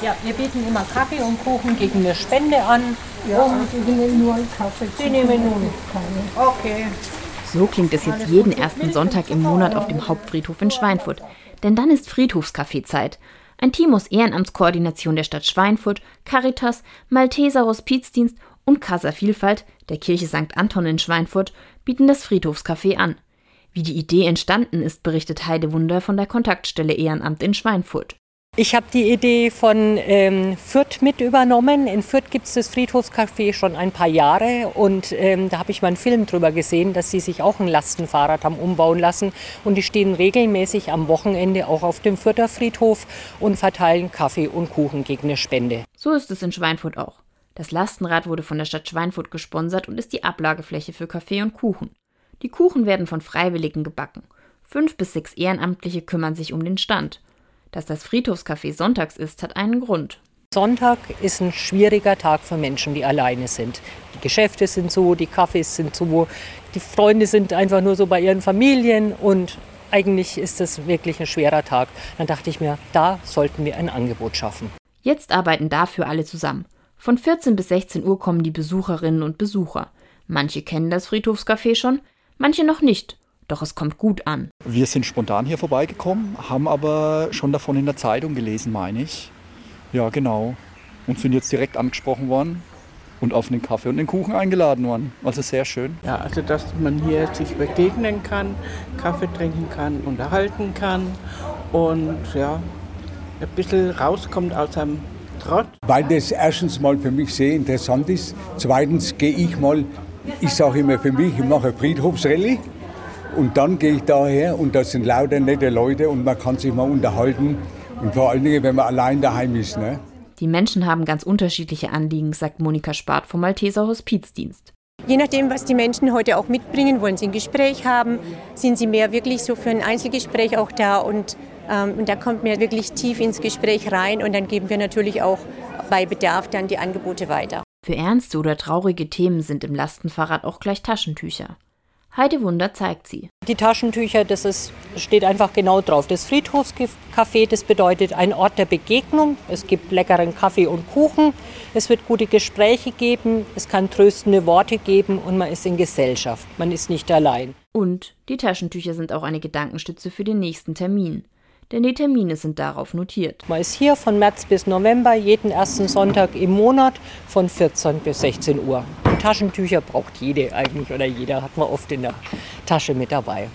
Ja, wir bieten immer Kaffee und Kuchen gegen eine Spende an. Ja, um also wir nehmen nur einen Kaffee. Sie nehmen nur keine. Okay. So klingt es jetzt jeden ersten Sonntag im Monat auf dem Hauptfriedhof in Schweinfurt. Denn dann ist Friedhofskaffeezeit. Ein Team aus Ehrenamtskoordination der Stadt Schweinfurt, Caritas, Malteser Hospizdienst und Casa Vielfalt der Kirche St. Anton in Schweinfurt bieten das Friedhofscafé an. Wie die Idee entstanden ist, berichtet Heide Wunder von der Kontaktstelle Ehrenamt in Schweinfurt. Ich habe die Idee von ähm, Fürth mit übernommen. In Fürth gibt es das Friedhofscafé schon ein paar Jahre und ähm, da habe ich mal einen Film drüber gesehen, dass sie sich auch ein Lastenfahrrad haben umbauen lassen und die stehen regelmäßig am Wochenende auch auf dem Fürther Friedhof und verteilen Kaffee und Kuchen gegen eine Spende. So ist es in Schweinfurt auch. Das Lastenrad wurde von der Stadt Schweinfurt gesponsert und ist die Ablagefläche für Kaffee und Kuchen. Die Kuchen werden von Freiwilligen gebacken. Fünf bis sechs Ehrenamtliche kümmern sich um den Stand. Dass das Friedhofscafé sonntags ist, hat einen Grund. Sonntag ist ein schwieriger Tag für Menschen, die alleine sind. Die Geschäfte sind so, die Kaffees sind so, die Freunde sind einfach nur so bei ihren Familien und eigentlich ist es wirklich ein schwerer Tag. Dann dachte ich mir, da sollten wir ein Angebot schaffen. Jetzt arbeiten dafür alle zusammen. Von 14 bis 16 Uhr kommen die Besucherinnen und Besucher. Manche kennen das Friedhofscafé schon, manche noch nicht. Doch es kommt gut an. Wir sind spontan hier vorbeigekommen, haben aber schon davon in der Zeitung gelesen, meine ich. Ja, genau. Und sind jetzt direkt angesprochen worden und auf den Kaffee und den Kuchen eingeladen worden. Also sehr schön. Ja, also dass man hier sich begegnen kann, Kaffee trinken kann, unterhalten kann und ja, ein bisschen rauskommt aus einem Trott. Weil das erstens mal für mich sehr interessant ist. Zweitens gehe ich mal, ich sage immer für mich, ich mache Friedhofsrallye. Und dann gehe ich daher und das sind lauter nette Leute und man kann sich mal unterhalten. Und vor allen Dingen, wenn man allein daheim ist. Ne? Die Menschen haben ganz unterschiedliche Anliegen, sagt Monika Spart vom Malteser Hospizdienst. Je nachdem, was die Menschen heute auch mitbringen, wollen sie ein Gespräch haben, sind sie mehr wirklich so für ein Einzelgespräch auch da und, ähm, und da kommt mir wirklich tief ins Gespräch rein und dann geben wir natürlich auch bei Bedarf dann die Angebote weiter. Für ernste oder traurige Themen sind im Lastenfahrrad auch gleich Taschentücher. Heide Wunder zeigt sie. Die Taschentücher, das ist, steht einfach genau drauf. Das Friedhofscafé, das bedeutet ein Ort der Begegnung. Es gibt leckeren Kaffee und Kuchen. Es wird gute Gespräche geben. Es kann tröstende Worte geben und man ist in Gesellschaft. Man ist nicht allein. Und die Taschentücher sind auch eine Gedankenstütze für den nächsten Termin denn die Termine sind darauf notiert. Man ist hier von März bis November, jeden ersten Sonntag im Monat von 14 bis 16 Uhr. Taschentücher braucht jede eigentlich oder jeder hat man oft in der Tasche mit dabei.